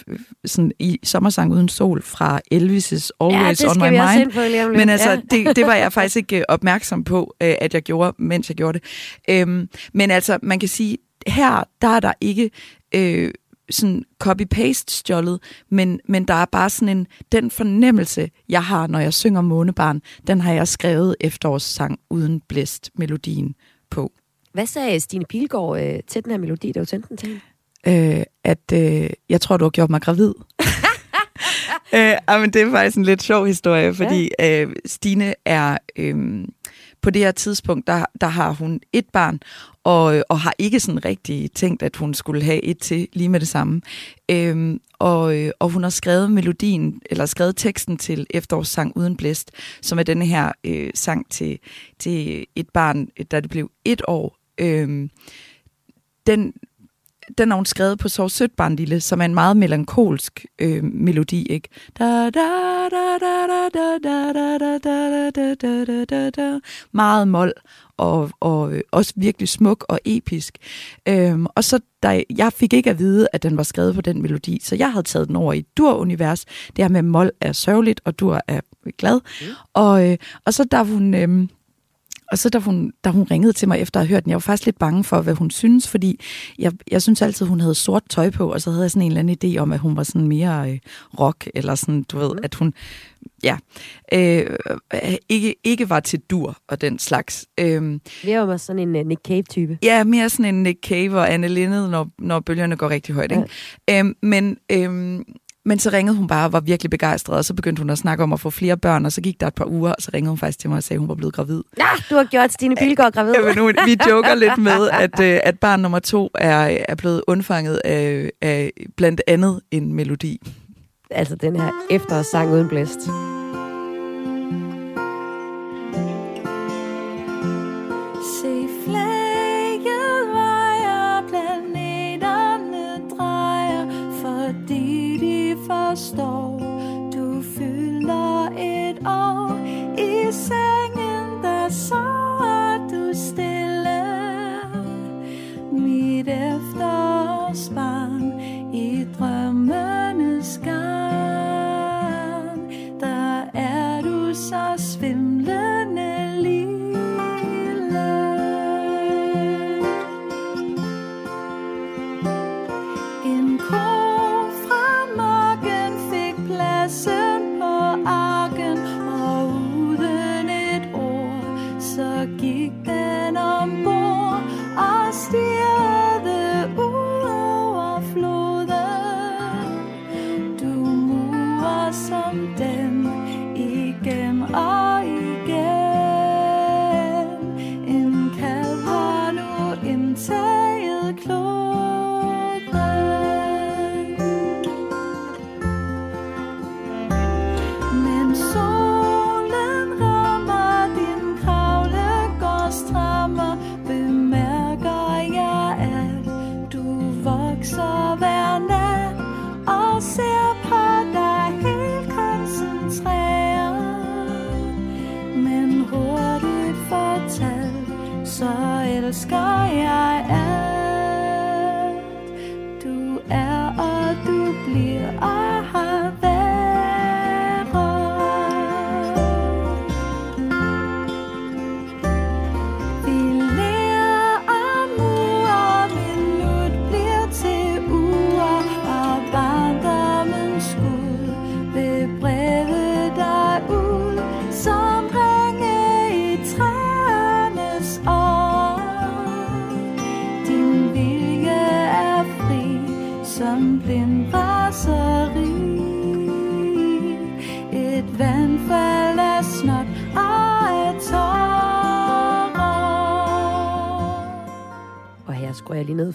sådan i sommersang uden sol fra Elvis' Always ja, On My Mind. På, Men altså, ja. det, det var jeg faktisk ikke øh, opmærksom på, øh, at jeg gjorde, mens jeg gjorde det. Øhm, men altså, man kan sige, her, der er der ikke øh, sådan copy-paste stjålet, men, men der er bare sådan en, den fornemmelse, jeg har, når jeg synger Månebarn, den har jeg skrevet efterårssang uden blæst melodien på. Hvad sagde Stine Pilgaard øh, til den her melodi, da du tændte den til hende? Øh, at øh, jeg tror, du har gjort mig gravid. øh, men det er faktisk en lidt sjov historie, fordi ja. øh, Stine er... Øh, på det her tidspunkt, der, der har hun et barn, og, og har ikke sådan rigtig tænkt, at hun skulle have et til lige med det samme. Øhm, og, og hun har skrevet melodien, eller skrevet teksten til Efterårssang Uden Blæst, som er denne her øh, sang til, til et barn, da det blev et år. Øhm, den, den har hun skrevet på Sov Sødt Barn Lille, som er en meget melankolsk øh, melodi, ikke? Meget mol og, og øh, også virkelig smuk og episk. Øhm, og så da jeg fik ikke at vide, at den var skrevet på den melodi, så jeg havde taget den over i dur-univers. Det her med mål er sørgeligt, og dur er glad. Mm. Og, øh, og så da hun... Øh, og så da hun, da hun ringede til mig efter at have hørt den, jeg var faktisk lidt bange for, hvad hun synes, fordi jeg, jeg synes altid, hun havde sort tøj på, og så havde jeg sådan en eller anden idé om, at hun var sådan mere øh, rock, eller sådan, du ved, at hun, ja, øh, ikke, ikke var til dur og den slags. Øh, Mere var sådan en uh, Nick Cave-type. Ja, mere sådan en Nick Cave og Anne Linnet, når, når bølgerne går rigtig højt. Ikke? Ja. Øh, men... Øh, men så ringede hun bare og var virkelig begejstret, og så begyndte hun at snakke om at få flere børn, og så gik der et par uger, og så ringede hun faktisk til mig og sagde, at hun var blevet gravid. Ja, du har gjort Stine Pilgaard gravid. Ja, men nu, vi joker lidt med, at, øh, at barn nummer to er, er blevet undfanget af, af blandt andet en melodi. Altså den her efterårssang uden blæst. Forstår, du fylder et år i sengen, der sover du stille. Mit efterårsbarn i drømmenes garn, der er du så svimlende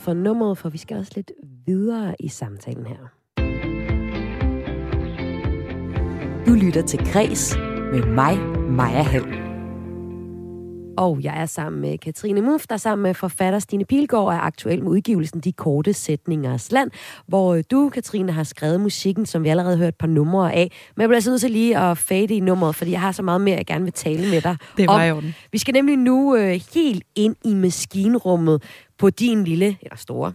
for nummeret, for vi skal også lidt videre i samtalen her. Du lytter til Græs med mig, Maja Hall. Og jeg er sammen med Katrine Muff, der sammen med forfatter Stine Pilgaard er aktuel med udgivelsen De Korte Sætningers Land, hvor øh, du, Katrine, har skrevet musikken, som vi allerede har hørt et par numre af. Men jeg bliver altså nødt til lige at fade i nummeret, fordi jeg har så meget mere, jeg gerne vil tale med dig Det var om. Vi skal nemlig nu øh, helt ind i maskinrummet på din lille, eller store,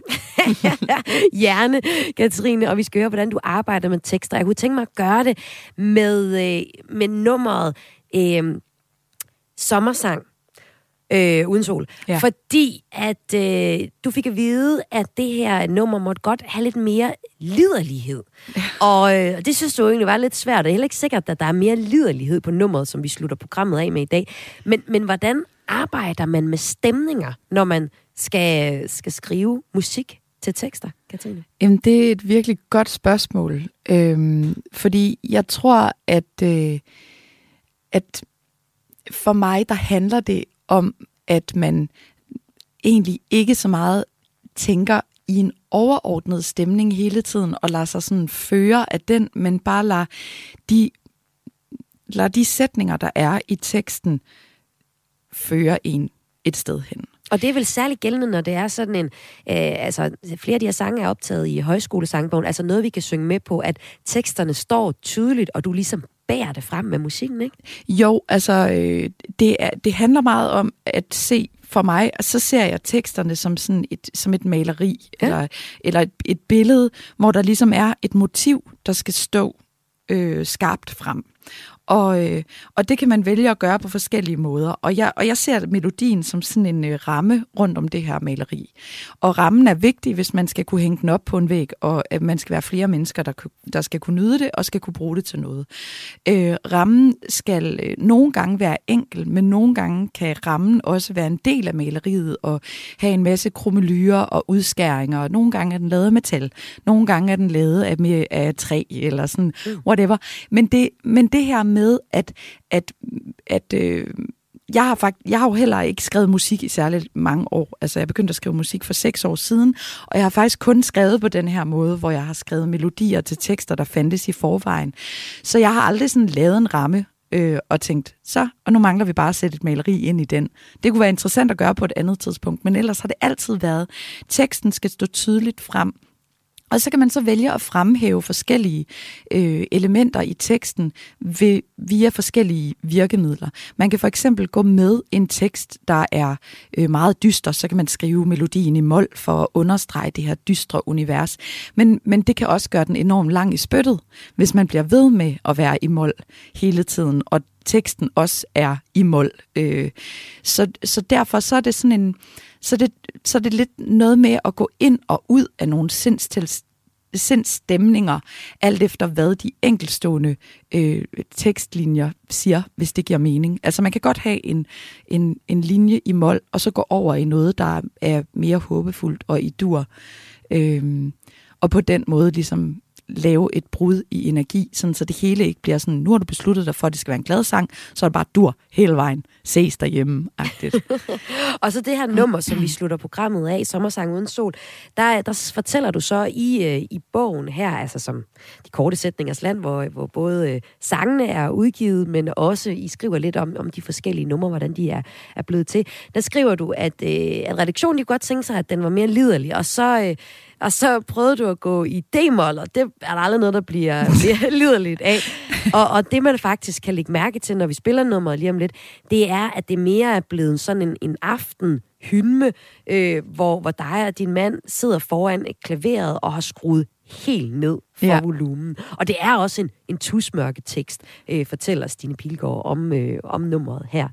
hjerne, Katrine, og vi skal høre, hvordan du arbejder med tekster. Jeg kunne tænke mig at gøre det med, øh, med nummeret øh, Sommersang øh, uden sol. Ja. Fordi at øh, du fik at vide, at det her nummer måtte godt have lidt mere liderlighed. Og øh, det synes du egentlig var lidt svært. Det er heller ikke sikkert, at der er mere liderlighed på nummeret, som vi slutter programmet af med i dag. Men, men hvordan arbejder man med stemninger, når man skal, skal skrive musik til tekster, Katrine? Jamen, det er et virkelig godt spørgsmål. Øhm, fordi jeg tror, at, øh, at for mig, der handler det om, at man egentlig ikke så meget tænker i en overordnet stemning hele tiden, og lader sig sådan føre af den, men bare lader de, lader de sætninger, der er i teksten, føre en et sted hen. Og det er vel særligt gældende, når det er sådan en... Øh, altså, flere af de her sange er optaget i højskolesangbogen. Altså noget, vi kan synge med på, at teksterne står tydeligt, og du ligesom bærer det frem med musikken, ikke? Jo, altså øh, det, er, det handler meget om at se for mig, og så ser jeg teksterne som sådan et, som et maleri, Ja. eller, eller et, et billede, hvor der ligesom er et motiv, der skal stå øh, skarpt frem. Og, øh, og det kan man vælge at gøre på forskellige måder. Og jeg, og jeg ser melodien som sådan en øh, ramme rundt om det her maleri. Og rammen er vigtig, hvis man skal kunne hænge den op på en væg, og at man skal være flere mennesker, der, der skal kunne nyde det, og skal kunne bruge det til noget. Øh, rammen skal øh, nogle gange være enkel, men nogle gange kan rammen også være en del af maleriet, og have en masse krumelyrer og udskæringer. Og nogle gange er den lavet af metal, nogle gange er den lavet af, med, af træ, eller sådan, whatever. Men det, men det her med, at, at, at øh, jeg har, fakt, jeg har jo heller ikke skrevet musik i særligt mange år. Altså, jeg begyndte at skrive musik for seks år siden, og jeg har faktisk kun skrevet på den her måde, hvor jeg har skrevet melodier til tekster, der fandtes i forvejen. Så jeg har aldrig sådan lavet en ramme øh, og tænkt, så, og nu mangler vi bare at sætte et maleri ind i den. Det kunne være interessant at gøre på et andet tidspunkt, men ellers har det altid været, teksten skal stå tydeligt frem, og så kan man så vælge at fremhæve forskellige øh, elementer i teksten ved, via forskellige virkemidler. Man kan for eksempel gå med en tekst, der er øh, meget dyster, så kan man skrive melodien i mol for at understrege det her dystre univers. Men, men det kan også gøre den enormt lang i spyttet, hvis man bliver ved med at være i mol hele tiden, og teksten også er i mol. Øh, så, så derfor så er det sådan en, så det, så det er lidt noget med at gå ind og ud af nogle sindstil, sindsstemninger, alt efter hvad de enkeltstående øh, tekstlinjer siger, hvis det giver mening. Altså man kan godt have en, en, en linje i mol, og så gå over i noget, der er mere håbefuldt og i dur. Øh, og på den måde ligesom lave et brud i energi, sådan så det hele ikke bliver sådan, nu har du besluttet dig for, at det skal være en glad sang, så er det bare dur hele vejen. Ses derhjemme. Og så det her nummer, som vi slutter programmet af, Sommersang uden sol, der, der fortæller du så i, øh, i bogen her, altså som de korte sætningers land, hvor, hvor både øh, sangene er udgivet, men også I skriver lidt om, om de forskellige numre, hvordan de er, er blevet til. Der skriver du, at, øh, at redaktionen de kunne godt tænke sig, at den var mere liderlig, og så, og så prøvede du at gå i D-mol, og det er der aldrig noget, der bliver, bliver liderligt af. Og, og det, man faktisk kan lægge mærke til, når vi spiller nummeret lige om lidt, det er, at det mere er blevet sådan en, en aften hymne, øh, hvor, hvor dig og din mand sidder foran et klaveret og har skruet helt ned for. Ja. volumen. Og det er også en, en tusmørke tekst, øh, fortæller Stine Pilgaard om, øh, om nummeret her.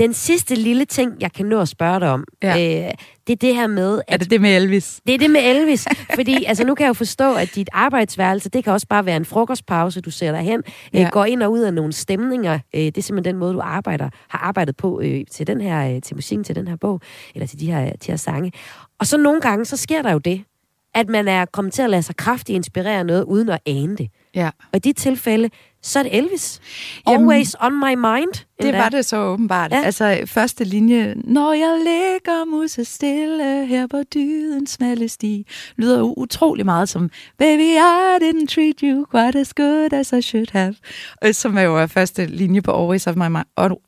Den sidste lille ting, jeg kan nå at spørge dig om, Ja. øh, det er det her med, er at det det med Elvis? det er det med Elvis, fordi altså, nu kan jeg jo forstå, at dit arbejdsværelse, det kan også bare være en frokostpause, du ser dig hen, ja. Ja. øh, går ind og ud af nogle stemninger. Øh, det er simpelthen den måde, du arbejder, har arbejdet på øh, til den her, øh, til musikken til den her bog, eller til de her, de her sange. Og så nogle gange, så sker der jo det, at man er kommet til at lade sig kraftigt inspirere noget, uden at ane det. Ja. Og i de tilfælde, så er det Elvis. Jamen, Always on my mind. Det var det så åbenbart. Ja. Altså, første linje, når jeg ligger musse stille her på dydens smalle sti, lyder utrolig meget som, baby, I didn't treat you quite as good as I should have. Øh, Som er jo første linje på Always, of my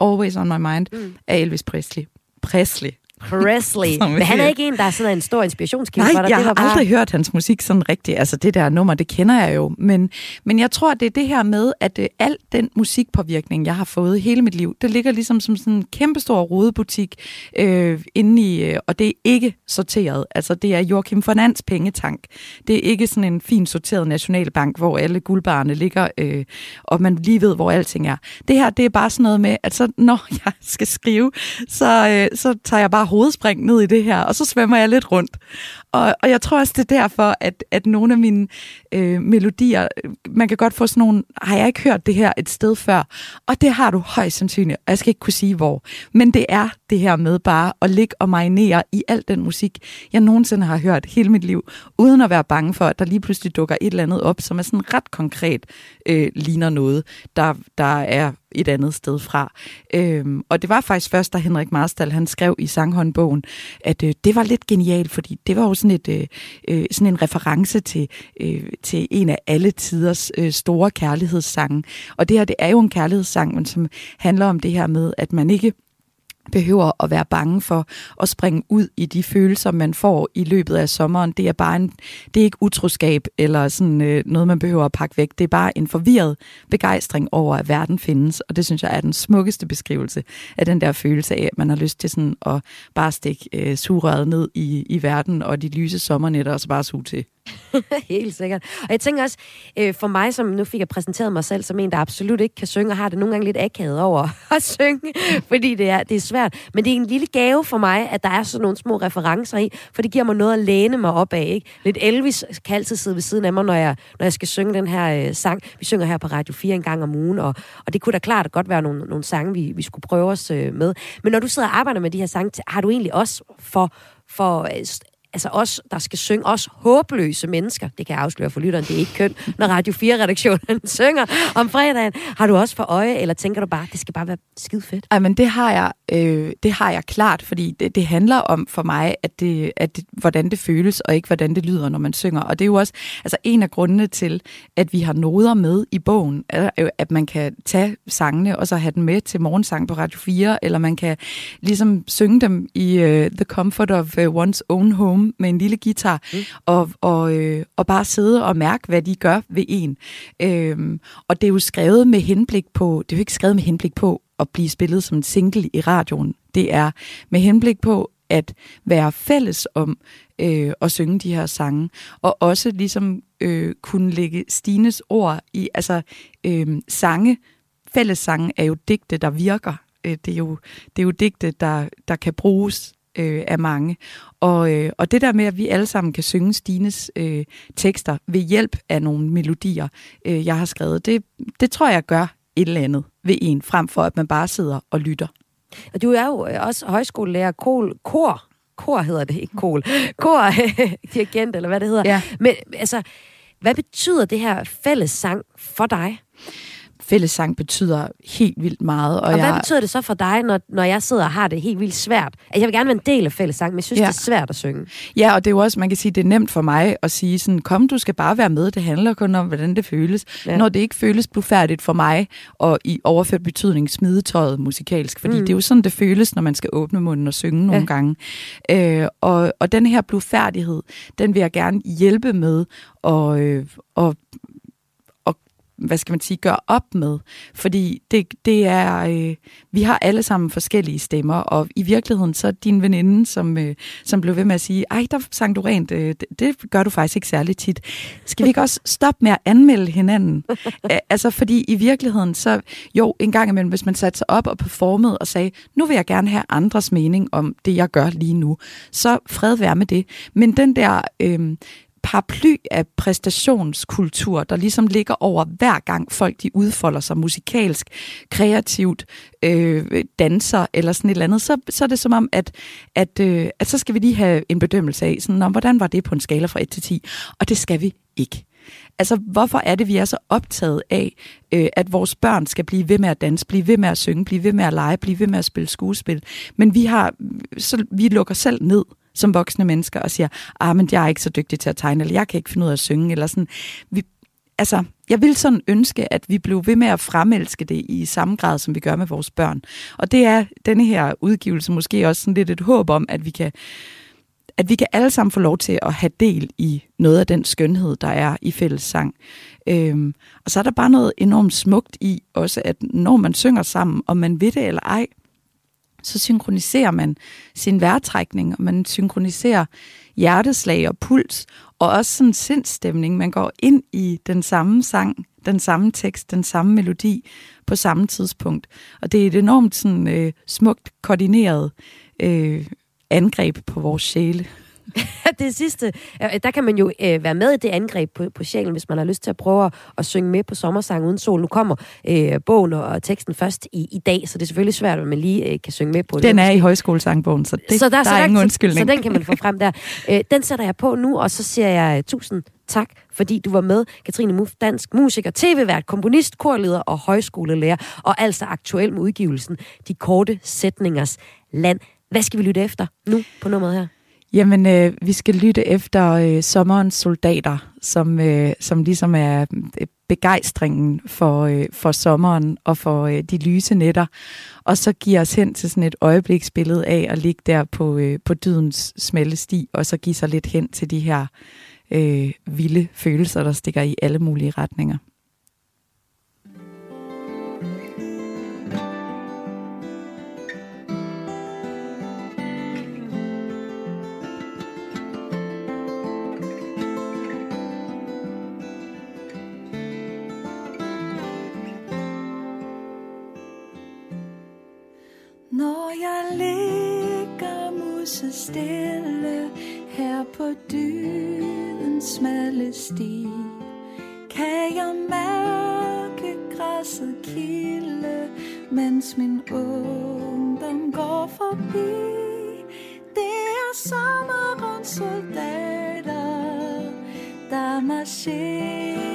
Always on my mind mm. af Elvis Presley. Presley. Presley. Men han er ikke en, der er sådan en stor inspirationskilde for dig. jeg det har var bare... aldrig hørt hans musik sådan rigtigt. Altså det der nummer, det kender jeg jo. Men, men jeg tror, det er det her med, at øh, al den musikpåvirkning, jeg har fået hele mit liv, det ligger ligesom som sådan en kæmpestor rodebutik øh, inde i, øh, og det er ikke sorteret. Altså det er Joachim von Ands pengetank. Det er ikke sådan en fin sorteret nationalbank, hvor alle guldbarerne ligger, øh, og man lige ved, hvor alting er. Det her, det er bare sådan noget med, at så, når jeg skal skrive, så, øh, så tager jeg bare hovedspring ned i det her, og så svømmer jeg lidt rundt. Og, og jeg tror også, det er derfor, at, at nogle af mine øh, melodier, øh, man kan godt få sådan nogle, har jeg ikke hørt det her et sted før? Og det har du højst sandsynligt, og jeg skal ikke kunne sige hvor. Men det er det her med bare at ligge og marinere i al den musik, jeg nogensinde har hørt hele mit liv, uden at være bange for, at der lige pludselig dukker et eller andet op, som er sådan ret konkret øh, ligner noget, der, der er et andet sted fra. Øhm, og det var faktisk først, da Henrik Marstal han skrev i sanghåndbogen, at øh, det var lidt genialt, fordi det var jo sådan, et, øh, øh, sådan en reference til, øh, til en af alle tiders øh, store kærlighedssange. Og det her, det er jo en kærlighedssang, men som handler om det her med, at man ikke behøver at være bange for at springe ud i de følelser, man får i løbet af sommeren. Det er bare en, det er ikke utroskab eller sådan øh, noget, man behøver at pakke væk. Det er bare en forvirret begejstring over, at verden findes, og det synes jeg er den smukkeste beskrivelse af den der følelse af, at man har lyst til sådan at bare stikke øh, sugerøret ned i, i verden og de lyse sommernetter og så bare suge til. Helt sikkert. Og jeg tænker også, øh, for mig, som nu fik jeg præsenteret mig selv som en, der absolut ikke kan synge, og har det nogle gange lidt akavet over at synge, fordi det er, det er svært. Men det er en lille gave for mig, at der er sådan nogle små referencer i, for det giver mig noget at læne mig op af. Ikke? Lidt Elvis kan altid sidde ved siden af mig, når jeg, når jeg skal synge den her øh, sang. Vi synger her på Radio 4 en gang om ugen, og, og det kunne da klart godt være nogle, nogle sange, vi, vi skulle prøve os øh, med. Men når du sidder og arbejder med de her sange, har du egentlig også for, for øh, altså os, der skal synge, os håbløse mennesker, det kan jeg afsløre for lytteren, det er ikke køn, når Radio 4-redaktionen synger om fredagen. Har du også for øje, eller tænker du bare, det skal bare være skide fedt? Ej, men det har jeg, øh, det har jeg klart, fordi det, det handler om for mig, at det, at det, hvordan det føles, og ikke hvordan det lyder, når man synger. Og det er jo også altså en af grundene til, at vi har noder med i bogen, er at man kan tage sangene, og så have den med til morgensang på Radio 4, eller man kan ligesom synge dem i uh, The Comfort of uh, One's Own Home, med en lille guitar, mm. og, og, øh, og bare sidde og mærke, hvad de gør ved en. Øhm, og det er jo skrevet med henblik på, det er jo ikke skrevet med henblik på at blive spillet som en single i radioen. Det er med henblik på at være fælles om øh, at synge de her sange, og også ligesom øh, kunne lægge Stines ord i, altså øh, sange, fælles sange er jo digte, der virker. Øh, det, er jo, det er jo digte, der, der kan bruges øh, af mange. Og, øh, og det der med, at vi alle sammen kan synge Stines øh, tekster ved hjælp af nogle melodier, øh, jeg har skrevet, det, det tror jeg gør et eller andet ved en, frem for at man bare sidder og lytter. Og du er jo også højskolelærer, kor, kor, kor hedder det, ikke kol, kor, dirigent, eller hvad det hedder. Ja. Men altså, hvad betyder det her fælles sang for dig? Fællessang betyder helt vildt meget. Og, Og hvad jeg, betyder det så for dig, når, når jeg sidder og har det helt vildt svært? Altså, jeg vil gerne være en del af fællessang, men jeg synes, ja. Det er svært at synge. Ja, og det er jo også, man kan sige, det er nemt for mig at sige sådan, kom, du skal bare være med, det handler kun om, hvordan det føles. Ja. Når det ikke føles blufærdigt for mig, og i overført betydning smide tøjet musikalsk, fordi mm. det er jo sådan, det føles, når man skal åbne munden og synge nogle Ja. gange. Øh, og, og den her blufærdighed, den vil jeg gerne hjælpe med, og, øh, og hvad skal man sige, gøre op med. Fordi det, det er, øh, vi har alle sammen forskellige stemmer, og i virkeligheden så er din veninde, som, øh, som blev ved med at sige, ej, der sang du rent, øh, det, det gør du faktisk ikke særlig tit. Skal vi ikke også stoppe med at anmelde hinanden? Æ, altså, fordi i virkeligheden, så jo, en gang imellem, hvis man satte sig op og performede og sagde, nu vil jeg gerne have andres mening om det, jeg gør lige nu, så fred være med det. Men den der... Øh, paraply af præstationskultur, der ligesom ligger over hver gang folk de udfolder sig musikalsk, kreativt, øh, danser eller sådan et eller andet, så, så er det som om, at, at, øh, at så skal vi lige have en bedømmelse af, sådan, om, hvordan var det på en skala fra 1 til 10, og det skal vi ikke. Altså, hvorfor er det, vi er så optaget af, øh, at vores børn skal blive ved med at danse, blive ved med at synge, blive ved med at lege, blive ved med at spille skuespil? Men vi, har, så, vi lukker selv ned som voksne mennesker og siger, ah, men jeg er ikke så dygtig til at tegne, eller jeg kan ikke finde ud af at synge, eller sådan. Vi, altså, jeg vil sådan ønske, at vi blev ved med at fremelske det i samme grad, som vi gør med vores børn. Og det er denne her udgivelse måske også sådan lidt et håb om, at vi kan at vi kan alle sammen få lov til at have del i noget af den skønhed, der er i fællessang. Øhm, og så er der bare noget enormt smukt i også, at når man synger sammen, om man ved det eller ej, så synkroniserer man sin vejrtrækning, og man synkroniserer hjerteslag og puls, og også sådan sindstemning. Man går ind i den samme sang, den samme tekst, den samme melodi på samme tidspunkt. Og det er et enormt sådan, øh, smukt koordineret øh, angreb på vores sjæle. det sidste, øh, der kan man jo øh, være med i det angreb på, på sjælen, hvis man har lyst til at prøve at, at synge med på Sommersang uden sol. Nu kommer øh, bogen og teksten først i, i dag, så det er selvfølgelig svært, at man lige øh, kan synge med på den. Den er i højskolesangbogen, så, det, så der, der så er der, ingen undskyldning. Så, så den kan man få frem der. Øh, den sætter jeg på nu, og så siger jeg uh, tusind tak, fordi du var med. Katrine Muff, dansk musiker, tv-vært, komponist, korleder og højskolelærer, og altså aktuel med udgivelsen De Korte Sætningers Land. Hvad skal vi lytte efter nu på nummeret her? Jamen, øh, vi skal lytte efter øh, sommerens soldater, som, øh, som ligesom er øh, begejstringen for, øh, for sommeren og for øh, de lyse nætter. Og så giver os hen til sådan et øjebliksbillede af at ligge der på, øh, på dydens smalle sti, og så give sig lidt hen til de her øh, vilde følelser, der stikker i alle mulige retninger. Når jeg ligger musse stille her på dydens smalle sti, kan jeg mærke græsset kilde, mens min ungdom går forbi. Det er sommerens soldater, der marcherer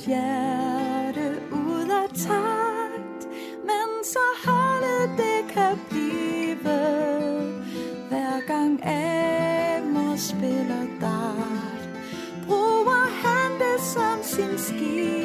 mit hjerte ud af takt. Men så holdet det kan blive hver gang Amor spiller dart Bruger han det som sin skib.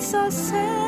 For et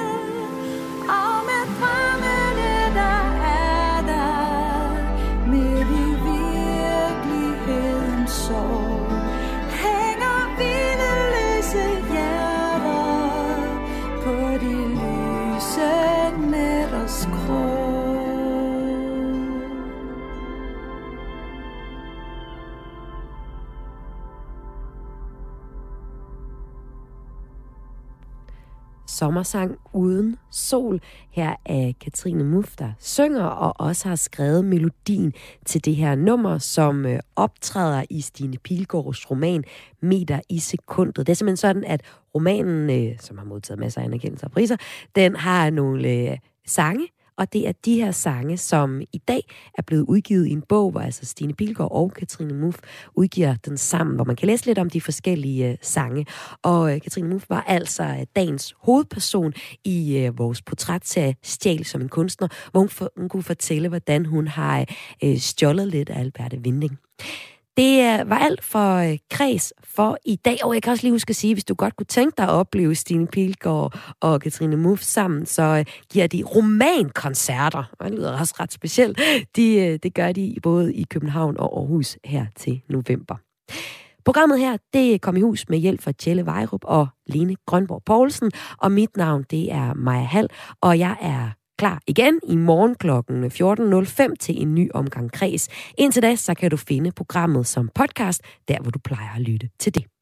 sommersang uden sol. Her er Katrine Muff, der synger og også har skrevet melodien til det her nummer, som øh, optræder i Stine Pilgaards roman Meter i sekundet. Det er simpelthen sådan, at romanen, øh, som har modtaget masser af anerkendelser og priser, den har nogle øh, sange, og det er de her sange, som i dag er blevet udgivet i en bog, hvor altså Stine Pilgaard og Katrine Muff udgiver den sammen, hvor man kan læse lidt om de forskellige øh, sange. Og øh, Katrine Muff var altså øh, dagens hovedperson i uh, vores portrætserie Stjæl som en kunstner, hvor hun, for, hun kunne fortælle, hvordan hun har øh, stjålet lidt af Alberte Vinding. Det øh, var alt for øh, kreds for i dag, og jeg kan også lige huske at sige, hvis du godt kunne tænke dig at opleve Stine Pilgaard og Katrine Muff sammen, så øh, giver de romankoncerter, og det lyder også ret specielt. De, det gør de både i København og Aarhus her til november. Programmet her, det kom i hus med hjælp fra Tjelle Vejrup og Lene Grønborg Poulsen, og mit navn, det er Maja Hall, og jeg er klar igen i morgen kl. 14.05 til en ny omgang kreds. Indtil da, så kan du finde programmet som podcast, der hvor du plejer at lytte til det.